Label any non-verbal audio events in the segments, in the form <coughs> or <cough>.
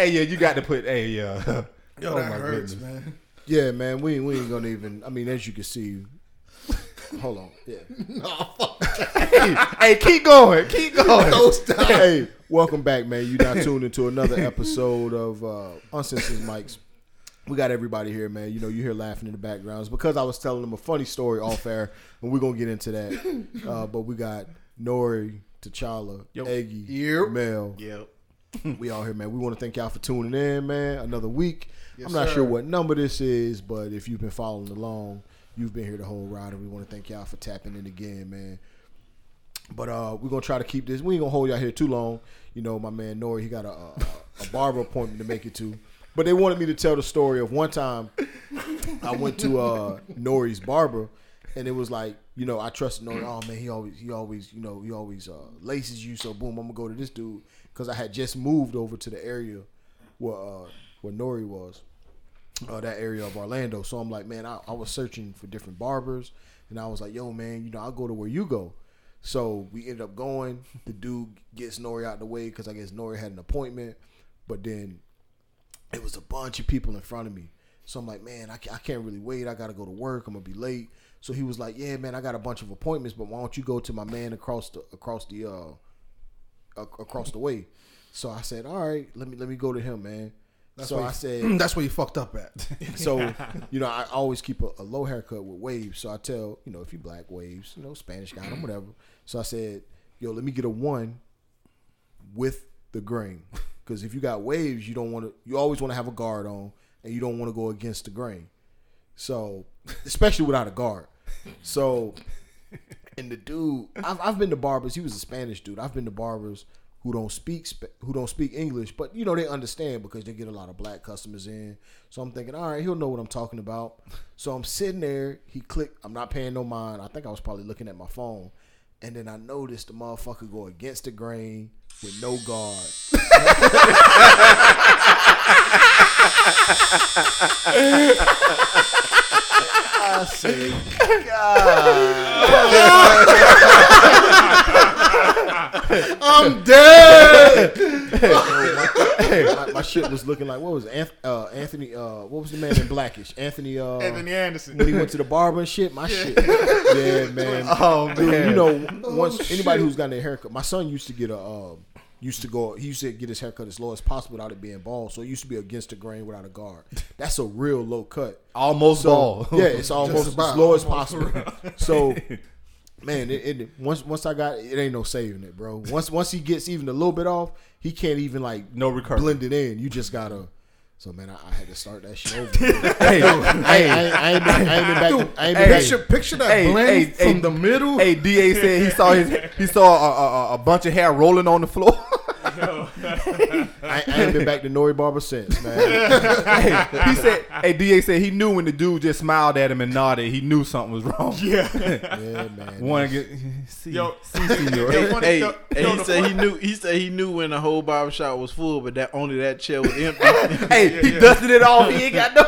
Hey, yeah, you got to put. Hey, yeah. <laughs> Yo, Oh, that my hurts, goodness. man. Yeah, man, we we ain't gonna even. I mean, as you can see, hold on. Yeah. <laughs> hey, hey, keep going, keep going. Don't stop. <laughs> hey, welcome back, man. You now tuned into another episode of uh, Uncensored Mics. We got everybody here, man. You know, you hear laughing in the backgrounds because I was telling them a funny story off air, and we're gonna get into that. Uh, but we got Nori, T'Challa, Yo. Eggy, Yep. Mel. Yep. <laughs> We all here, man. We want to thank y'all for tuning in, man. Another week. Yes, I'm not sir. sure what number this is, but if you've been following along, you've been here the whole ride, and we want to thank y'all for tapping in again, man. But uh, we're gonna try to keep this. We ain't gonna hold y'all here too long. You know, my man Nori, he got a, a, a barber appointment to make it to. But they wanted me to tell the story of one time I went to uh, Nori's barber, and it was like, you know, I trusted Nori. Oh man, he always, he always, you know, he always uh, laces you. So boom, I'm gonna go to this dude because I had just moved over to the area where uh, where Nori was, uh, that area of Orlando. So I'm like, man, I, I was searching for different barbers, and I was like, yo, man, you know, I'll go to where you go. So we ended up going. The dude gets Nori out the way because I guess Nori had an appointment, but then it was a bunch of people in front of me. So I'm like, man, I I can't really wait. I got to go to work. I'm gonna be late. So he was like, yeah, man, I got a bunch of appointments, but why don't you go to my man across the across the uh ac- across the way? So I said, all right, let me let me go to him, man. so where I said, <clears throat> That's where you fucked up at. <laughs> so <laughs> you know, I always keep a, a low haircut with waves. So I tell you know if you black waves, you know Spanish got them, whatever. So I said, yo, let me get a one with the grain, <laughs> because if you got waves, you don't want to. You always want to have a guard on, and you don't want to go against the grain. So especially without a guard. So and the dude, I've, I've been to barbers. He was a Spanish dude. I've been to barbers who don't speak who don't speak English, but you know they understand because they get a lot of black customers in. So I'm thinking, all right, he'll know what I'm talking about. So I'm sitting there. He clicked. I'm not paying no mind. I think I was probably looking at my phone, and then I noticed the motherfucker go against the grain with no guard. <laughs> I said, <laughs> I'm dead. my, my shit was looking like what was it? Anth- uh, Anthony? Uh, what was the man in Blackish? Anthony. Uh, Anthony Anderson. when he went to the barber and shit. My shit. Yeah, man. Oh Dude, man, you know, once anybody who's gotten their haircut, my son used to get a. Um, used to go. He used to get his haircut as low as possible without it being bald. So it used to be against the grain without a guard. That's a real low cut. almost So ball. yeah, it's <laughs> almost as about. low as possible. So. <laughs> Man, it, it once once I got it, it ain't no saving it, bro. Once once he gets even a little bit off, he can't even like No recurring. blend it in. You just gotta. So man, I, I had to start that shit over. <laughs> hey, I, I, I ain't been, I ain't been back. I ain't been Hey. back. Picture, picture that Hey, blend hey, from hey. the middle. hey, Da said he saw his he saw a, a, a bunch of hair rolling on the floor. I, I ain't been back to Nori Barber since, man. <laughs> hey, he said, "Hey, Da said he knew when the dude just smiled at him and nodded. He knew something was wrong. Yeah. <laughs> Yeah, man. Want to get <laughs> see, Yo. see, senor. Yo, funny- Hey, yo, and yo, he the said he funny- knew. He said he knew when the whole barbershop was full, but that only that chair was empty. hey, he yeah. dusted it off. He ain't got no.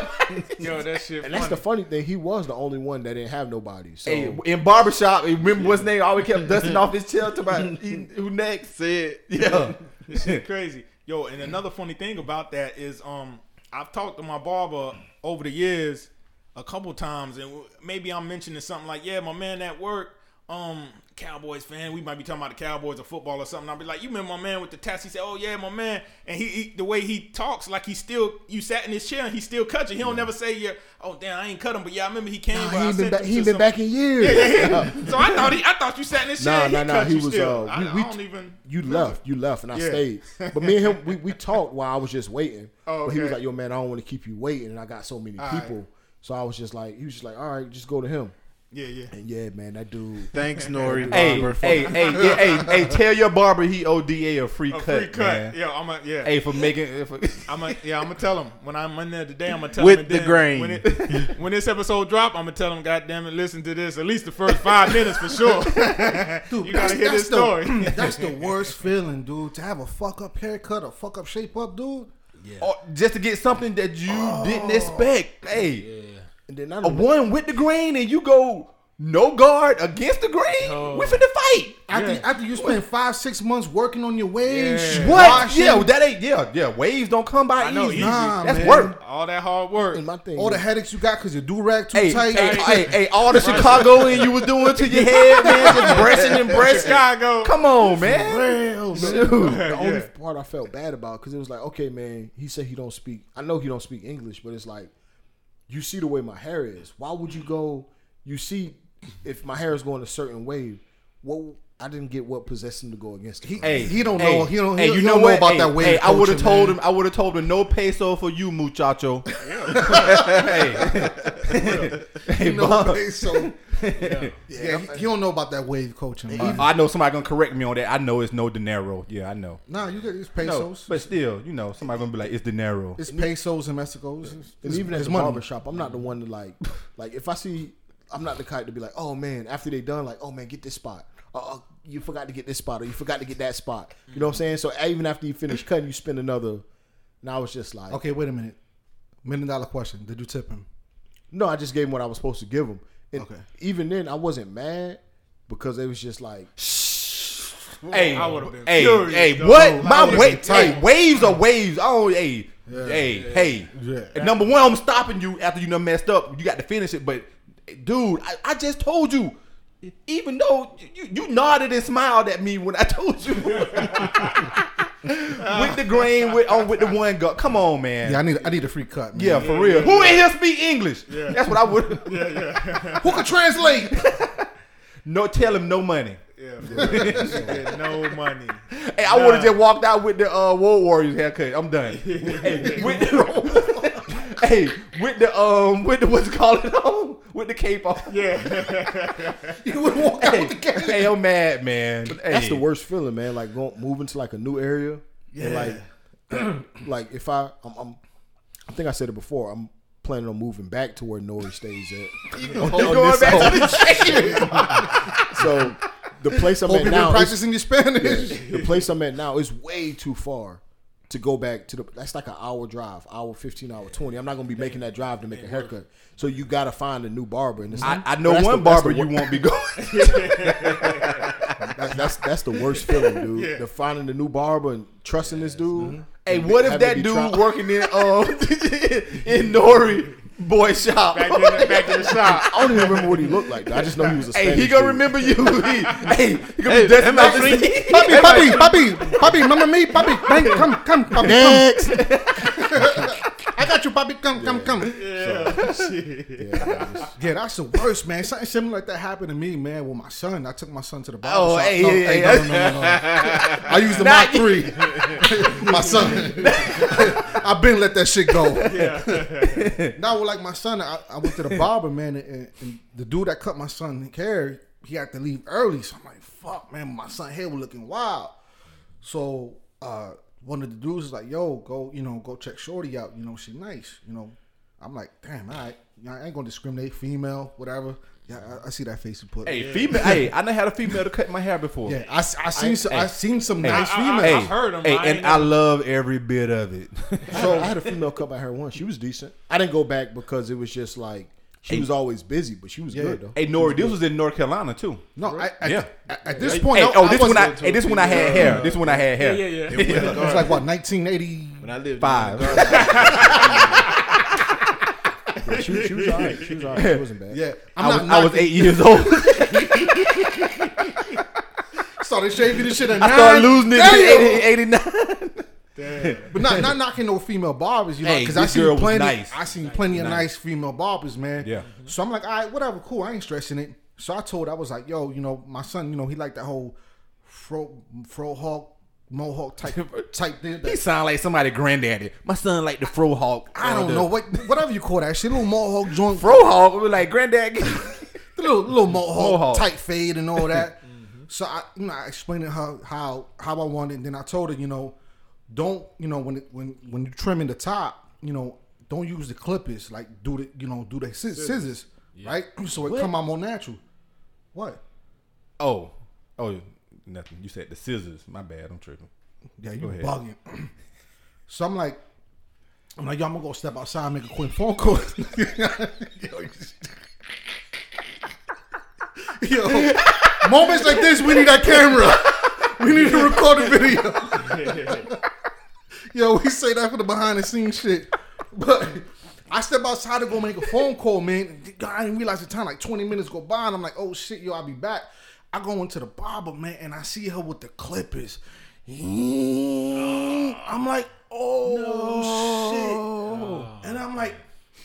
Yo, that shit. And that's the funny. funny thing. He was the only one that didn't have nobody. So Hey, in barbershop, remember what's his name? Always kept dusting off his chair. To about he, who next? Said, Yeah. This shit <laughs> crazy. Yo, and another funny thing about that is, um, I've talked to my barber over the years a couple times, and maybe I'm mentioning something like, "Yeah, my man at work, um, Cowboys fan. We might be talking about the Cowboys or football or something." I'll be like, "You remember my man with the tats?" He said, "Oh yeah, my man." And he, he the way he talks, like he still you sat in his chair and he still cut you. He don't never say, "Yeah, oh damn, I ain't cut him," but yeah, I remember he came. Nah, he ain't been back. He been back in years. Yeah, yeah, yeah. <laughs> so I thought he, I thought you sat in his chair. nah, he nah. He was. still. Uh, I, we, I don't even. you left. You left, and I Yeah. stayed. But me and him, we, we <laughs> talked while I was just waiting. Oh, But he was like, "Yo, man, I don't want to keep you waiting." And I got so many All right. people, so I was just like, he was just like, "All right, just go to him." Yeah, yeah. And yeah, man, that dude. "Thanks, <laughs> Nori Hey, Barber." for- hey, hey, yeah, hey, hey, tell your barber he ODA a free A cut, free cut. man. Yeah, I'm a, yeah. Hey, for making. For, I'm a, <laughs> yeah, I'm gonna tell him when I'm in there today. I'm gonna tell With him with the grain. When, it, <laughs> when this episode drop, I'm gonna tell him, God damn it, listen to this at least the first five minutes for sure. Dude, you gotta hear this the- story. <clears throat> that's the worst feeling, dude. To have a fuck up haircut, a fuck up shape up, dude. or oh, just to get something that you didn't expect. Oh, hey, And then not a one with the grain, and you go no guard against the green. Oh. We finna fight. After, after you spend five, six months working on your waves, Yeah. What? washing, Yeah, that ain't. Yeah, yeah. Waves don't come by I know, easy. easy. Nah, That's man. work. All that hard work. And my thing, all the headaches you got because your do rag too Hey, tight. hey, hey, hey, all the Chicago <laughs> and you was doing to your head, man, just <laughs> breasting and breasting. Chicago. Come on, man. Real, man. Shoot. the <laughs> only Yeah. part I felt bad about because it was like, okay, man, he said he don't speak. I know he don't speak English, but it's like, you see the way my hair is. Why would you go? You see, if my hair is going a certain way, what I didn't get what possessed him to go against. He, It. Hey, he don't hey, know. He don't. Hey, he you don't know know what? about hey, that wave. Hey, I would have told man. him. I would have told him no peso for you, muchacho. <laughs> <laughs> hey, hey, No Bob. peso. Yeah, he, he don't know about that wave coaching. man. I know somebody gonna correct me on that. I know it's no dinero. Yeah, I know. Nah, you get it's No, pesos. but still, you know, somebody gonna be like, it's dinero. it's pesos in Mexico. It's, it's, And even at it's the money. barber shop, I'm not the one to like, like if I see, I'm not the kind to be like, oh man, after they done, like, oh man, get this spot. Uh, you forgot to get this spot, or you forgot to get that spot. You know what I'm saying? So even after you finish cutting, you spend another. And I was just like, Okay, wait a minute. Million dollar question. Did you tip him? no, I just gave him what I was supposed to give him. And Okay. even then, I wasn't mad because it was just like, Hey, I would've been hey, furious, hey, though. what? My would've wa- hey, waves are waves. Oh, hey, hey, hey. Yeah. Number one, I'm stopping you after you done messed up. You got to finish it, but dude, I, I just told you. Even though you, you nodded and smiled at me when I <laughs> told you <laughs> with the grain with on with the one gut. Come on, man. Yeah, I need I need a free cut. Man. Yeah, for real. Who in here speak English? Yeah. That's what I would. <laughs> yeah, yeah. Who can translate? no, tell him no money. Yeah, get no money. Hey, I would have just walked out with the uh, War Warriors haircut. I'm done. hey, with the, hey, with the um, with the what's it called it on, with the cape on. Yeah, <laughs> you would walk out Hey, with the cape. hey, I'm mad, man. that's Hey. the worst feeling, man. Like going moving to like a new area. Yeah. And like, like if I, I'm, I'm, I think I said it before. I'm planning on moving back to where Nori stays at. <laughs> You <laughs> going back to the chain? So the place I'm Hope at you've now, been is, practicing your Spanish. the place I'm at now is way too far to go back to the. That's like an hour drive, hour fifteen, hour twenty. I'm not gonna be making that drive to make a haircut. So you got to find a new barber. And I, I know one the- barber you won't be going. That's, <laughs> <laughs> that's that's the worst feeling, dude. The finding the new barber and trusting this dude. hey, what if that dude working in um <laughs> in Nori boy shop? back in the, back in the <laughs> shop. I don't even remember what he looked like. Though. I just know he was a Hey, he gonna dude. remember you. <laughs> He, hey, he gonna Hey, be dusting am off I the free? seat. Papi, papi, papi, papi, remember me? Papi, bang, come, come, papi, Next. come. <laughs> I got you, come, come, come. Yeah, shit. <laughs> <laughs> Yeah, that's the worst, man. Something similar like that happened to me, man, with my son. I took my son to the barber Oh, shop. hey, no, hey, hey, hey. no, no, no, no, no. I used the <laughs> Not Mach 3. my son. I've been let that shit go. now, with like my son, I, I went to the barber, man, and, and the dude that cut my son's hair, he had to leave early. So I'm like, fuck, man, my son hair was looking wild. So uh, one of the dudes is like, yo, go, you know, go check Shorty out. You know, she nice. You know, I'm like, damn, all right. I ain't gonna discriminate, female, whatever. Yeah, I, I see that face you put. Hey, female. Hey, I never had a female to cut my hair before. yeah, I, I seen some, I seen some nice I- I- females. Hey, I've heard 'em, Hey, I ain't and I love every bit of it. So I had a female cut my hair once. She was decent. I didn't go back because it was just like she was always busy, but she was good though. hey, Nori, this was in North Carolina too. no, I, I, Yeah. at, at this point, Hey, oh, I this was, when I, hey, this when I had hair. This when I had hair. yeah, yeah. yeah. <laughs> it was like what 1980. When I lived Five. in the garden, She, she was alright. She was alright. It wasn't bad. Yeah, I I'm was, not. I was eight years old. <laughs> <laughs> started shaving this shit at I nine. started losing it Damn! in 89. But not not knocking no female barbers, you know, Hey, because I this seen plenty. nice. I seen plenty of Nice. nice female barbers, man. Yeah. So I'm like, all right, whatever, cool. I ain't stressing it. So I told, her, I was like, yo, you know, my son, you know, he like that whole fro fro hawk mohawk type <laughs> type thing. He sound like somebody granddaddy. My son like the fro hawk. I don't know what whatever you call that shit, little mohawk joint, Fro hawk. We like granddad. <laughs> the little little mohawk, Mohawk. tight fade and all that. <laughs> So I, you know, I explained to her how how I wanted. And then I told her, you know, don't you know when it, when when you're trimming the top, you know, don't use the clippers. Like do the you know do the scis- scissors, right? <clears throat> So it come out more natural. What? oh, oh, nothing. You said the scissors. My bad. I'm tripping. Yeah, you bugging. <clears throat> so I'm like, I'm like, yo, I'm gonna go step outside and make a quick phone call. <laughs> Yo, <laughs> Yo, moments like this, we need that camera. <laughs> We need to record a video. Yo, we say that for the behind the scenes shit. But I step outside to go make a phone call, man. I didn't realize the time, like 20 minutes go by, and I'm like, oh shit, yo, I'll be back. I go into the barber, man, and I see her with the clippers. I'm like, oh no. shit. Oh. And I'm like,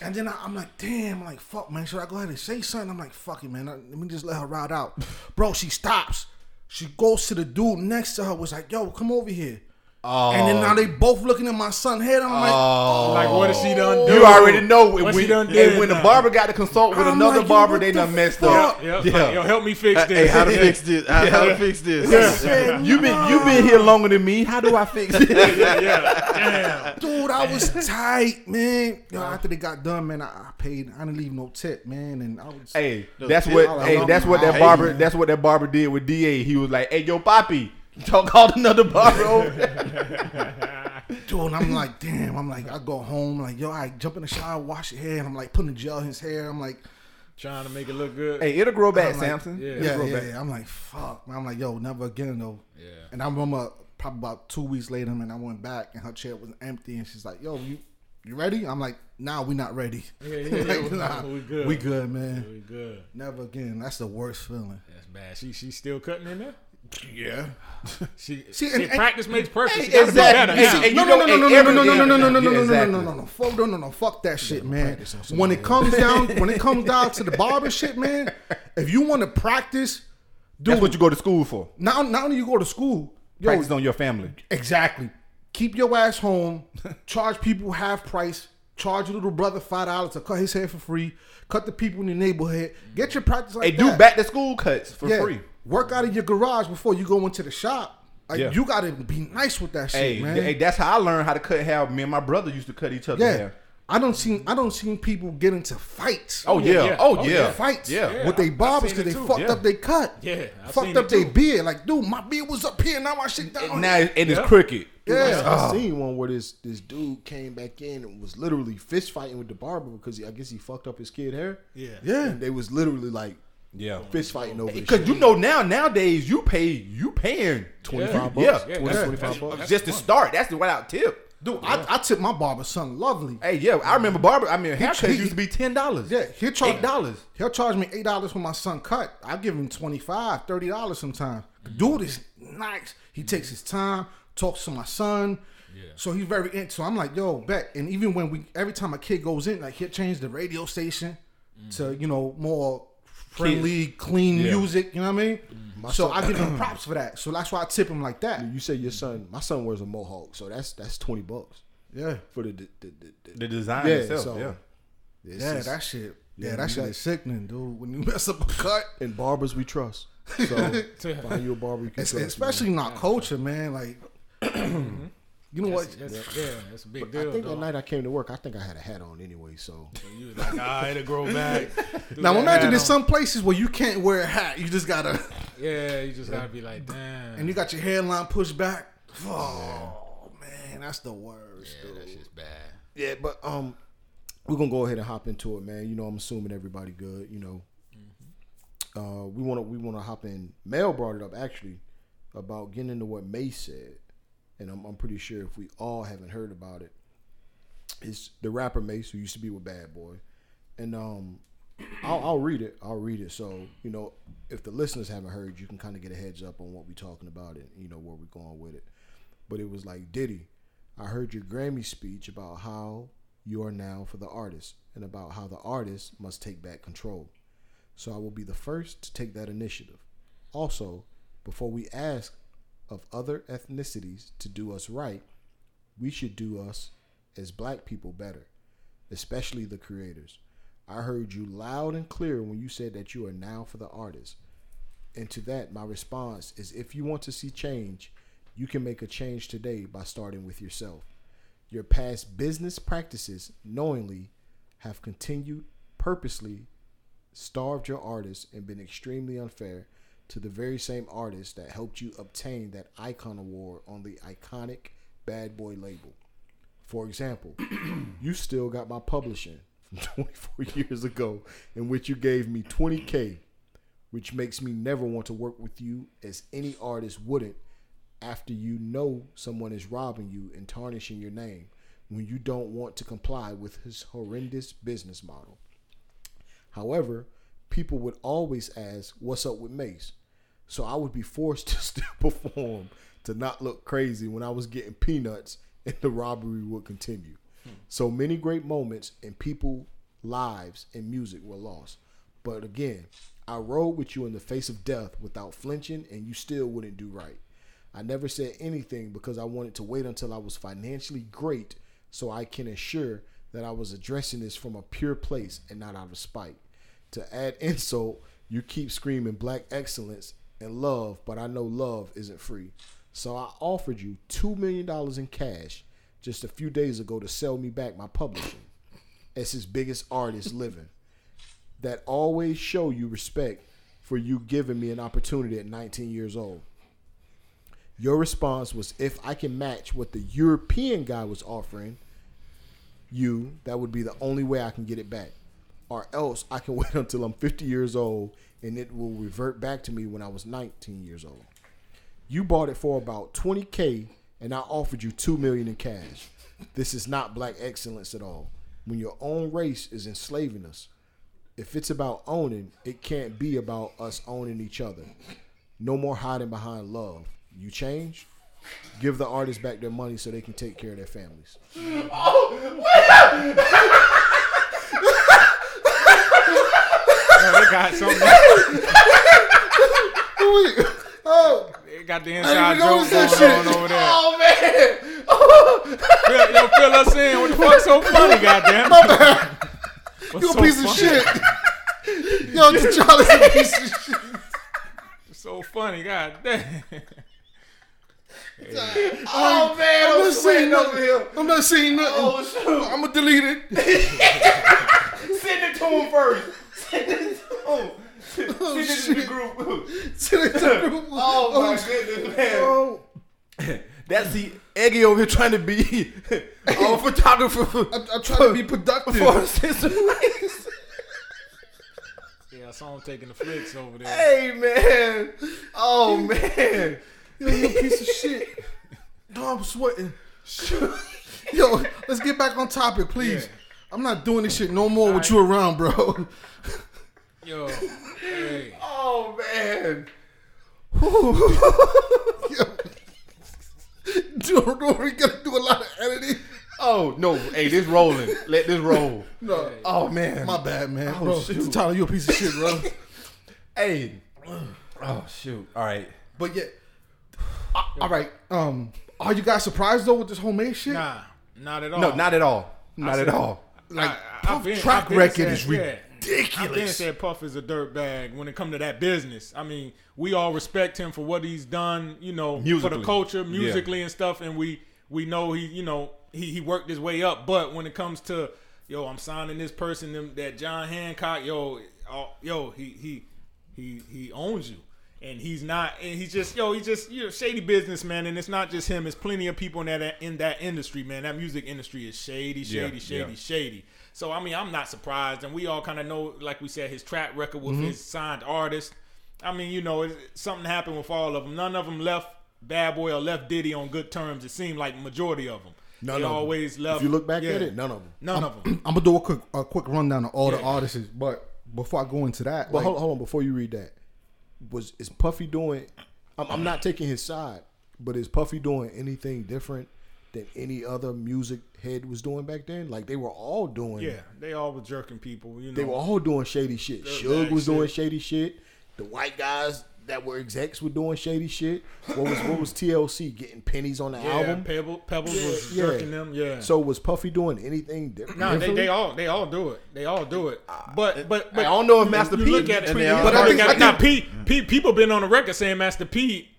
and then I, I'm like, damn, I'm like, fuck, man, should I go ahead and say something? I'm like, fuck it, man. Uh, let me just let her ride out. Bro, she stops. She goes to the dude next to her, was like, yo, come over here. And then now oh. they both looking at my son head. I'm like, oh, Like, what has she done? Do? You already know What we, she done and did when the barber got to consult with I'm another like, barber, they the done messed fuck? up. Yep. Yeah. Like, yo, help me fix uh, this. Hey, how to <laughs> fix this? How, how to fix this? Yeah. said, You been you been here longer than me. How do I fix it? yeah. Damn. dude, I was tight, man. Yo, after they got done, man, I, I paid. I didn't leave no tip, man, and I was. hey, that's what hey, that's what that barber that's what that barber did with Da. He was like, "Hey, yo, Poppy, y'all called another barber <laughs> over." Dude, and I'm like, damn. I'm like, I go home, like, yo, I jump in the shower, wash your hair, and I'm like putting the gel in his hair. I'm like, Trying to make it look good. hey, it'll grow back, like, Samson. yeah. It'll yeah, grow yeah, back. yeah. I'm like, fuck. Man. I'm like, yo, never again though. Yeah. And I remember probably about two weeks later, man, I went back and her chair was empty, and she's like, yo, you, you ready? I'm like, nah, we not ready. Yeah, yeah, <laughs> yeah. Like, nah, we good. We good, man. We good. Never again. That's the worst feeling. That's bad. She she's still cutting in there. Yeah. She, See, see, and- and- practice makes perfect. Hey, She gotta be exactly. better Hey, now. hey, you no, know, no, no, no, and no, every- no, no, no, no, no, no, no, yeah, no, no, exactly. no, no, no, fuck, no, no, no, fuck that shit, man. When it comes down, when it comes down to the barber shit, man, if you want to practice, do That's it. what you go to school for. Not, not only you go to school, yo, Practice on your family. exactly. Keep your ass home. Charge people half price. Charge your little brother five dollars to cut his hair for free. Cut the people in your neighborhood. Get your practice like Hey, do that. back to school cuts for Yeah. free. Work out of your garage before you go into the shop. Like Yeah. you gotta be nice with that shit, Hey, man. hey, that's how I learned how to cut hair. Me and my brother used to cut each other's Yeah. hair. I don't see I don't seen people get into fights. Oh yeah. yeah. Oh Oh, yeah. yeah. fights Yeah. with they I've barbers because they too. fucked Yeah. up they cut. Yeah, I've fucked up their beard. Like, dude, my beard was up here, now my shit down. Now and it's Yeah. crooked. yeah, I ah. seen one where this this dude came back in and was literally fist fighting with the barber because he, I guess he fucked up his kid hair. Yeah. yeah. And they was literally like Yeah. fist fighting over this Because you know now nowadays you pay you paying twenty five Yeah. bucks. Yeah. Yeah, 25 bucks. just to start. That's the without tip. Dude, I, I tipped my barber son lovely. Hey, yeah, I remember barber. I mean, haircuts he- used to be ten dollars. Yeah, he'll charge eight dollars. He'll charge me eight dollars for my son cut. I give him 25 30 dollars sometimes. Mm-hmm. Dude is nice. He takes his time, talks to my son. Yeah. So he's very into. So I'm like, yo, bet. And even when we, every time a kid goes in, like he'll change the radio station mm-hmm. to you know more friendly, clean Yeah. music. You know what I mean? My so son- I give him props for that. So that's why I tip him like that. You say your son, my son wears a mohawk, so that's that's twenty bucks Yeah, for the the, the, the, The design Yeah, itself. so- yeah. yeah, just- that shit. Yeah, Yeah, that shit got- is sickening, dude. When you <laughs> mess up a cut, in barbers we trust. So <laughs> <laughs> find you a barber you can trust. especially in our culture, man. Like, <clears throat> mm-hmm. You know what? That's, that's, yeah, that's a big man. deal. I think dog. that night I came to work, I think I had a hat on anyway. So You was like, ah, it'll grow <laughs> back. Now imagine hat there's on. some places where you can't wear a hat. You just gotta, <laughs> Yeah, you just gotta be like, damn. and you got your hairline pushed back. Oh man, that's the worst. yeah, dude. that shit's bad. yeah, but um, we're gonna go ahead and hop into it, man. You know, I'm assuming everybody good. You know, uh, we want to we want to hop in. Mel brought it up actually about getting into what Mase said, and I'm, I'm pretty sure if we all haven't heard about it, it's the rapper Mase who used to be with Bad Boy, and um, I'll, I'll read it. I'll read it. So you know, if the listeners haven't heard, you can kind of get a heads up on what we're talking about and you know where we're going with it. But it was like Diddy. I heard your Grammy speech about how you are now for the artist and about how the artist must take back control. So I will be the first to take that initiative. Also, before we ask of other ethnicities to do us right, we should do us as black people better, especially the creators. I heard you loud and clear when you said that you are now for the artist. And to that, my response is if you want to see change, you can make a change today by starting with yourself. Your past business practices knowingly have continued purposely starved your artists and been extremely unfair to the very same artist that helped you obtain that icon award on the iconic Bad Boy label. For example, <clears throat> you still got my publishing from <laughs> 24 years ago, in which you gave me 20K. which makes me never want to work with you as any artist wouldn't after you know someone is robbing you and tarnishing your name when you don't want to comply with his horrendous business model. However, people would always ask, What's up with Mase? So I would be forced <laughs> to still perform to not look crazy when I was getting peanuts and the robbery would continue. So many great moments and people, lives, and music were lost. But again, I rode with you in the face of death without flinching, and you still wouldn't do right. I never said anything because I wanted to wait until I was financially great so I can assure that I was addressing this from a pure place and not out of spite. To add <laughs> insult, you keep screaming black excellence and love, but I know love isn't free. So I offered you $2 million in cash just a few days ago to sell me back my publishing as his biggest artist living. That always show you respect for you giving me an opportunity at 19 years old. Your response was if I can match what the European guy was offering you, that would be the only way I can get it back. Or else I can <laughs> wait until I'm 50 years old and it will revert back to me when I was 19 years old. You bought it for about 20k and I offered you 2 million in cash. This is not black excellence at all. When your own race is enslaving us, if it's about owning, it can't be about us owning each other. No more hiding behind love. You change, give the artists back their money so they can take care of their families. <laughs> Oh, <laughs> Yo, they got something. <laughs> oh, They got the inside didn't joke going that on over there. Oh man! <laughs> Fill, yo, fill us in. What the fuck's so funny, goddamn? my bad. What's You a so piece of shit. Yo, T'Challa's <laughs> a piece of shit. So funny, god damn. Oh, oh man! I'm I'm not saying sweating over nothing. here. I'm not saying nothing. Oh shoot! I'm gonna delete it. Send it to him first. Oh, Send it to. Send Oh, it to the group. Send it to the group. <laughs> Oh my oh, sh- goodness, man! Oh, That's the Eggy over here trying to be a <laughs> photographer for, I, I'm trying to be productive. for Sister Race. Yeah, I saw him taking the flicks over there. Hey man! Oh man! Yo, you a piece of shit. No, I'm sweating. Yo, let's get back on topic, please. Yeah. I'm not doing this shit no more with you around, bro. <laughs> Yo, hey. Oh man! <laughs> Dude, we gotta do a lot of editing. Oh no! Hey, this rolling. Let this roll. No, Oh man! my bad, man. Oh, bro, shoot. Tyler, you a piece of shit, bro. <laughs> Hey. Oh shoot! All right. But yeah, Uh, all right. Um, are you guys surprised though with this homemade shit? Nah, not at all. No, not at all. Not I at said- all. Like I- Puff been- track record said- is yeah. ridiculous. I've been said Puff is a dirt bag when it come to that business. I mean, we all respect him for what he's done, you know, for the culture, musically and stuff, and we we know he, you know, he he worked his way up. But when it comes to yo, I'm signing this person them, that John Hancock, yo, uh, yo, he he he he owns you. And he's not, and he's just, yo, he's just, you know, shady businessman. And it's not just him; it's plenty of people in that in that industry, man. That music industry is shady, Yeah, shady, shady, yeah. shady. So I mean, I'm not surprised, and we all kind of know, like we said, his track record Mm-hmm. with his signed artists. I mean, you know, something happened with all of them. None of them left Bad Boy or left Diddy on good terms. It seemed like majority of them. None they of always left. If you look back yeah, at it, none of them. none of them. I'm gonna do a quick a quick rundown of all the artists, but before I go into that, But like, hold, hold on, before you read that, was is Puffy doing? I'm, I'm not taking his side, but is Puffy doing anything different than any other music head was doing back then? Like they were all doing. Yeah, they all were jerking people. You know, They were all doing shady shit. Suge was doing shady shit. The white guys that were execs were doing shady shit. What was what was TLC getting pennies on the yeah, album? Pebble, Pebbles was Yeah. jerking them. Yeah. So was Puffy doing anything different? No, they, they all they all do it. They all do it. But but but I don't know if Master you P look at it. and you they all- look But I at think- it, I think- now P, P people been on the record saying Master P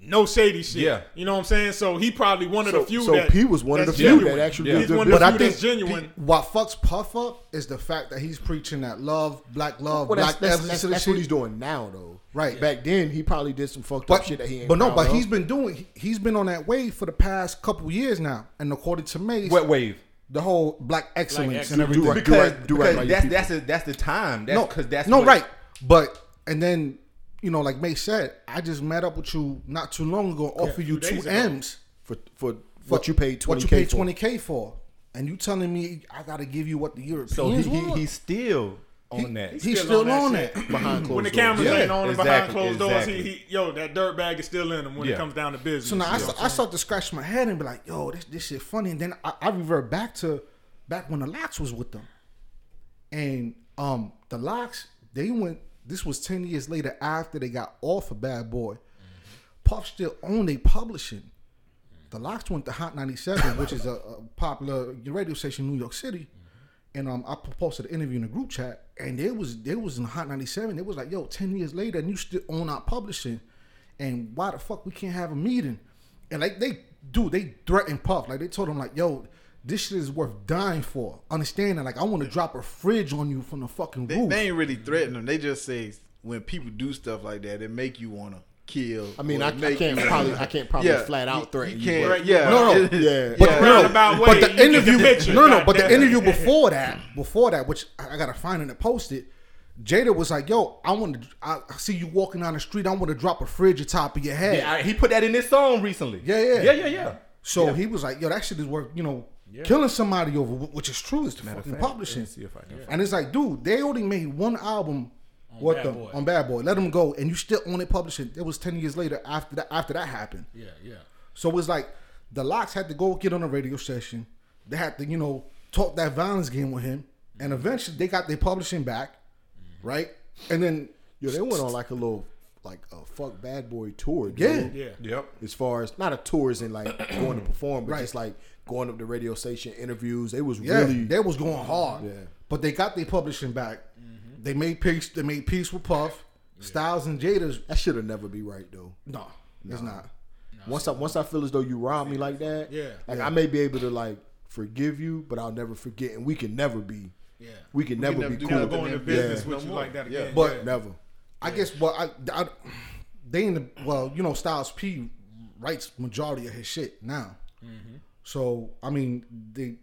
no shady shit. Yeah. You know what I'm saying? So he probably one of So, the few so that P was one of the that's few genuine. that actually Yeah. did He's one of the But I few think that's genuine. P- what fucks Puff up is the fact that he's preaching that love, black love, Well, that's, black that's, excellence that's, and that's what he's doing now, though. Right. Back then, he probably did some fucked up shit that he ain't. but no, but of. he's been doing. he- He's been on that wave for the past couple years now, and according to Mase, What wave? the whole black excellence excellence. and everything. Do right- Because, do right by because that's that's a, that's the time. That's no, because that's no, what- right. But and then you know, like Mase said, I just met up with you not too long ago, offer you two days ago. M's. for for what you paid twenty What you k paid for. twenty k for, and you telling me I got to give you what the Europeans So he, he want? he's still on that. He's still, on shit. that. behind closed When the doors. cameras Yeah, ain't on and behind exactly, closed doors, he, he yo that dirt bag is still in him when Yeah. it comes down to business. So now I, You know start, I start to scratch my head and be like, yo, this this shit funny. And then I, I revert back to back when the LOX was with them. And um the LOX, they went this was 10 years later after they got off of Bad Boy. Puff still owned a publishing. The LOX went to Hot 97, which is a, a popular radio station in New York City. And um, I posted an interview in the group chat, and it was they was in Hot 97. It was like, yo, 10 years later, and you still own our publishing. And why the fuck we can't have a meeting? And like they do, they threatened Puff. Like they told him, like, yo, this shit is worth dying for. Understand that? Like I want to drop a fridge on you from the fucking They, roof. they ain't really threaten them. They just say when people do stuff like that, it make you wanna kill. I mean, I, I can't probably I can't probably Yeah, flat out threaten you you. can't. but- Yeah, No, no. <laughs> <laughs> yeah. But Yeah. no, Roundabout way, but you the get the interview, picture, no, no, but the <laughs> interview before that, before that, which I I gotta find and post it. Jada was like, "Yo, I want to. I I see you walking down the street. I want to drop a fridge atop of your head." Yeah, I- he put that in his song recently. Yeah, yeah. yeah, yeah, yeah. so he was like, "Yo, that shit is worth you know killing somebody over," which is true. It's the fucking fact, publishing. let see if I can And it's like, dude, they only made one album. what Bad the Boy. on Bad Boy? Let them go, and you still own it publishing. It was ten years later after that. After that happened. Yeah, yeah. So it was like the LOX had to go get on a radio session. They had to, you know, talk that violence game with him. And eventually they got their publishing back, mm-hmm. right? And then Yo, they went on like a little like a fuck bad boy tour. Dude. Yeah. Yeah. Yep. As far as not a tour as in like <clears throat> going to perform, but Right. just like going up to radio station interviews. It was yeah, really they was going hard. Yeah. But they got their publishing back. Mm-hmm. They made peace. They made peace with Puff, Styles, and Jada's. that should have never be right though. No, it's not. Once I once I feel as though you robbed me like that, Yeah. like I may be able to like forgive you, but I'll never forget, and we can never be, Yeah. we can never never be cool. Never go into business Yeah. with you No like more. that Yeah. again. But- Yeah. Never. I guess. Well, I, I they in the well, you know, Styles P writes majority of his shit now. Mm-hmm. So I mean, they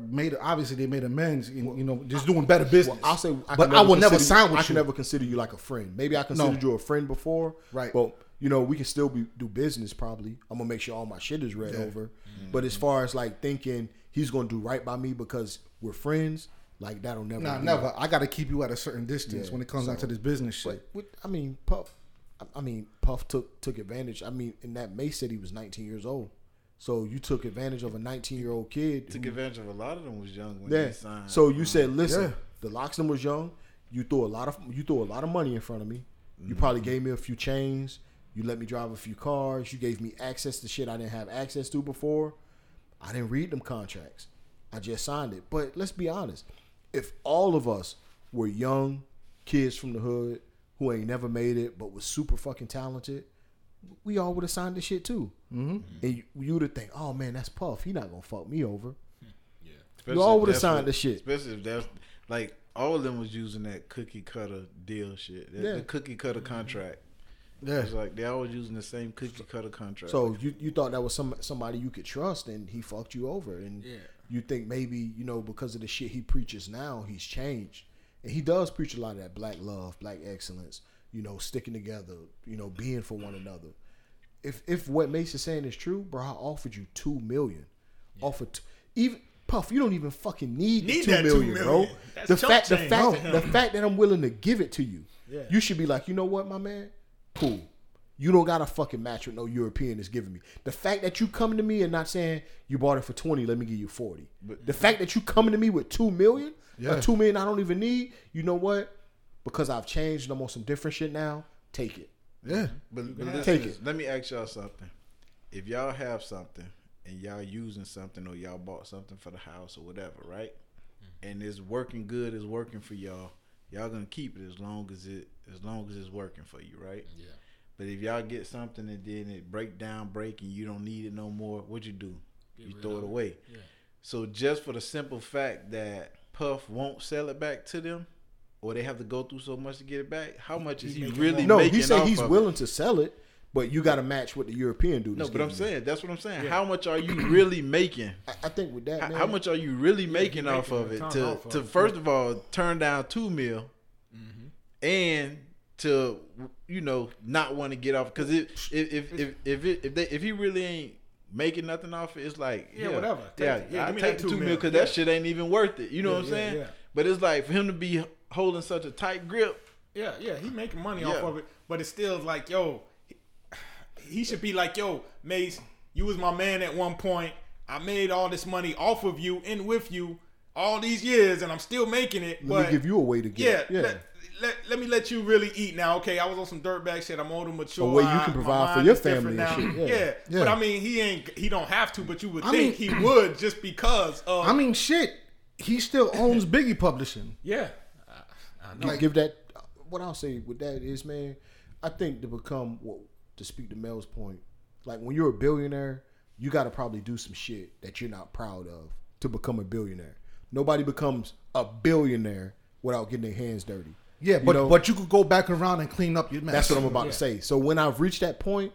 made obviously they made amends. And, you know, just doing better business. I'll say, I but I will never sign with I you. can never consider you like a friend. Maybe I considered you a friend before, Right. But you know, we can still be do business. Probably, I'm gonna make sure all my shit is read over. Mm-hmm. But as far as like thinking he's gonna do right by me because we're friends, like that'll never. Nah, be. never. I got to keep you at a certain distance Yeah, when it comes down to this business shit. But with, I mean, Puff. I- I mean, Puff took took advantage. I mean, in that Mase said he was 19 years old, so you took advantage of a 19 year old kid. Took who- advantage of a lot of them was young when yeah. they signed. So you said, listen, Yeah. the Loxton was young. You threw a lot of you threw a lot of money in front of me. You Mm-hmm. probably gave me a few chains. You let me drive a few cars. You gave me access to shit I didn't have access to before. I didn't read them contracts. I just signed it. But let's be honest. If all of us were young kids from the hood who ain't never made it but was super fucking talented, we all would have signed this shit too. Mm-hmm. And you, you would have think, oh man, that's Puff. He not gonna fuck me over. <laughs> Especially You all would've signed what- this shit. Especially if that's like all of them was using that cookie cutter deal shit. The, Yeah. the cookie cutter contract. Yeah. It's like they always using the same cookie cutter contract. So you, you thought that was some somebody you could trust, and he fucked you over, and Yeah. You think maybe you know because of the shit he preaches now, he's changed, and he does preach a lot of that black love, black excellence, you know, sticking together, you know, being for one another. If if what Mason's saying is true, bro, I offered you two million, offered t- even Puff, you don't even fucking need, Need two that two million, bro. That's The fact, the fact, the fact that I'm willing to give it to you, Yeah. you should be like, you know what, my man, cool. You don't got a fucking match with no European is giving me. The fact that you coming to me and not saying you bought it for twenty, let me give you forty. But the fact that you coming to me with two million, Yeah. a two million I don't even need, you know what? Because I've changed and I'm on some different shit now. Take it. Yeah. But, but listen, Take to it. Let me ask y'all something. If y'all have something and y'all using something or y'all bought something for the house or whatever, right? Mm-hmm. And it's working good, it's working for y'all. Y'all gonna keep it as long as it as long as it's working for you, right? Yeah. But if y'all get something and then it break down, break, and you don't need it no more, what you do? you throw of it it. away. Yeah. So just for the simple fact that Puff won't sell it back to them, or they have to go through so much to get it back, how much is he really making? No, making? he said off he's of it? willing to sell it, but you got to match what the European dude. No, is but I'm saying that's what I'm saying. How much are you really making? I, I think with that, How, man, how much are you really making making off of it to off of to first of all turn down two mil, Mm-hmm. and to you know not want to get off because if if if if if, it, if, they, if he really ain't making nothing off it, it's like Yeah, whatever. Take yeah. Yeah, I take the two two mil mil. because Yeah. that shit ain't even worth it. You know Yeah, what I'm saying? yeah. But it's like for him to be holding such a tight grip. Yeah, yeah, he making money Yeah. off of it, but it's still like, yo, he, he should be like, yo, Mase, you was my man at one point. I made all this money off of you and with you all these years, and I'm still making it. Let but me give you a way to yeah, get. Yeah. Let, let, let me let you really eat now. Okay, I was on some dirtbag shit. I'm older, mature. A way you can provide for your is different family and now. shit, yeah. Yeah. Yeah. but I mean, he ain't. He don't have to, but you would I think mean- he <clears throat> would just because of. I mean, shit. He still owns Biggie Publishing. yeah, I, I know. you give that. What I'll say with that is, man, I think to become what to speak to Mel's point, like when you're a billionaire, you got to probably do some shit that you're not proud of to become a billionaire. Nobody becomes a billionaire without getting their hands dirty. Yeah, You but know? but you could go back around and clean up your mess. That's what I'm about Yeah. to say. So when I've reached that point,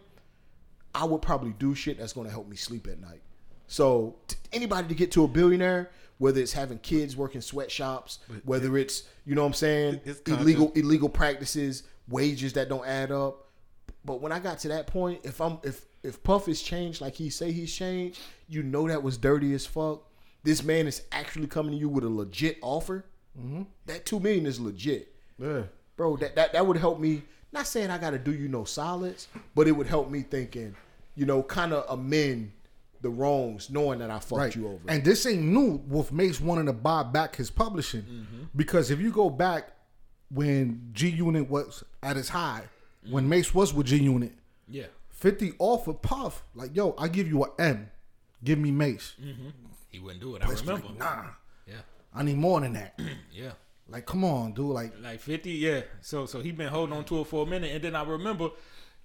I would probably do shit that's going to help me sleep at night. So t- anybody to get to a billionaire, whether it's having kids working sweatshops, whether it's you know what I'm saying, It's illegal illegal practices, wages that don't add up. But when I got to that point, if I'm if if Puff is changed like he say he's changed, you know that was dirty as fuck. This man is actually coming to you with a legit offer. Mm-hmm. That two million is legit Yeah. bro, that, that that would help me. Not saying I got to do you no solids, but it would help me thinking, you know, kind of amend the wrongs, knowing that I fucked Right. you over. And this ain't new with Mase wanting to buy back his publishing. Mm-hmm. Because if you go back when G Unit was at its high, when Mase was with G Unit, yeah, 50 off offered Puff, like, yo, I give you a M. Give me Mase. he wouldn't do it. I Mase remember. like, nah, Yeah, I need more than that. <clears throat> yeah. Like, come on, dude. Like, like 50 yeah. So so he been holding on to it for a minute. And then i remember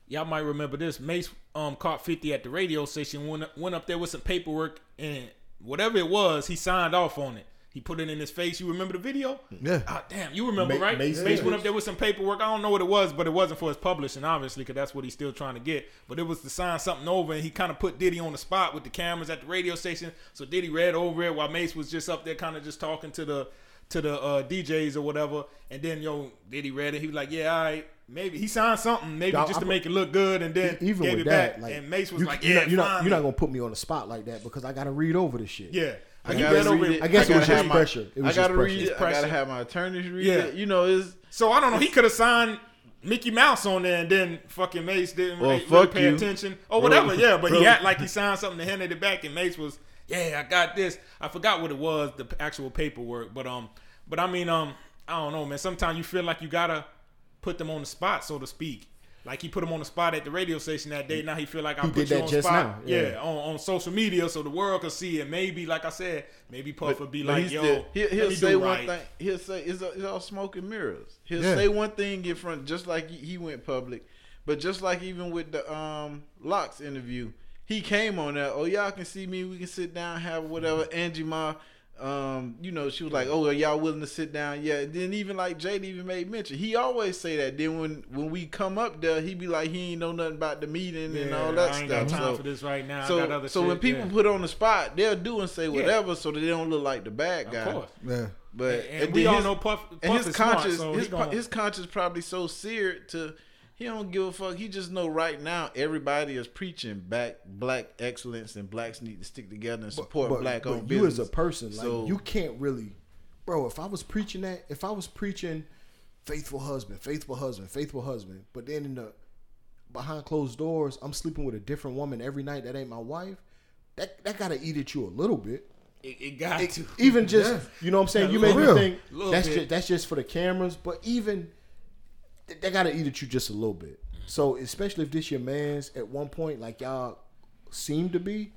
y'all might remember this mase um caught 50 at the radio station went, went up there with some paperwork and whatever it was he signed off on it. He put it in his face. You remember the video? Yeah. ah, damn you remember Ma- right? Mase mase, did. went up there with some paperwork. I don't know what it was but it wasn't for his publishing obviously because that's what he's still trying to get. But it was to sign something over and he kind of put diddy on the spot with the cameras at the radio station. So diddy read over it while mase was just up there kind of just talking to the to the uh, DJs or whatever, and then yo, did he read it? He was like, "Yeah, all right, maybe." He signed something, maybe Y'all, just I- to make it look good, and then Even gave with it that, back. like, and Mase was you, like, "Yeah, you're not, you're not gonna put me on the spot like that because I got to read over this shit. yeah." I He gotta read over it. it. I guess it gotta was just my- pressure. It was I just gotta pressure. read It's it. I gotta have my attorneys read Yeah. it. You know, it's So I don't know. He could have signed Mickey Mouse on there, and then fucking Mase didn't Well, really, really pay you. attention or Bro, whatever. yeah, but he bro. had like he signed something and handed it back, and Mase was, "Yeah, I got this." I forgot what it was, the actual paperwork, but um, but I mean um, I don't know, man. Sometimes you feel like you gotta put them on the spot, so to speak. Like he put him on the spot at the radio station that day. Now he feel like I He put did you that on just spot, now, yeah, yeah. on, on social media so the world could see it. Maybe, like I said, maybe Puff would be like, he "Yo, still- he'll, he'll say do one right." thing. He'll say it's, all- it's all smoke and mirrors. He'll Yeah. say one thing in front, just like he, he went public. But just like even with the um LOX interview, he came on there. Oh, y'all can see me. We can sit down, have whatever. Angie Ma, um, you know, she was like, "Oh, are y'all willing to sit down?" Yeah. And then even like Jade even made mention. He always say that. Then when when we come up there, he be like, he ain't know nothing about the meeting and all that I ain't stuff. got time So- for this right now. I got so, other so shit. when people yeah. put on the spot, they'll do and say whatever, so that they don't look like the bad guy. of course, yeah. But and, and we all his, know Puff, Puff and his is smart, conscience, so his, gonna, his conscience probably so seared to he don't give a fuck. He just know right now everybody is preaching back black excellence and blacks need to stick together and support but, black but owned you business. as a person, like So- you can't really, bro. If I was preaching that, if I was preaching faithful husband, faithful husband, faithful husband, but then in the behind closed doors, I'm sleeping with a different woman every night that ain't my wife. That that gotta eat at you a little bit. it, it got It- to. even just Yeah. you know what I'm saying. Yeah, you a made little me think that's bit. just that's just for the cameras, but even th- they gotta eat at you just a little bit. So especially if this your man's at one point, like y'all seem to be,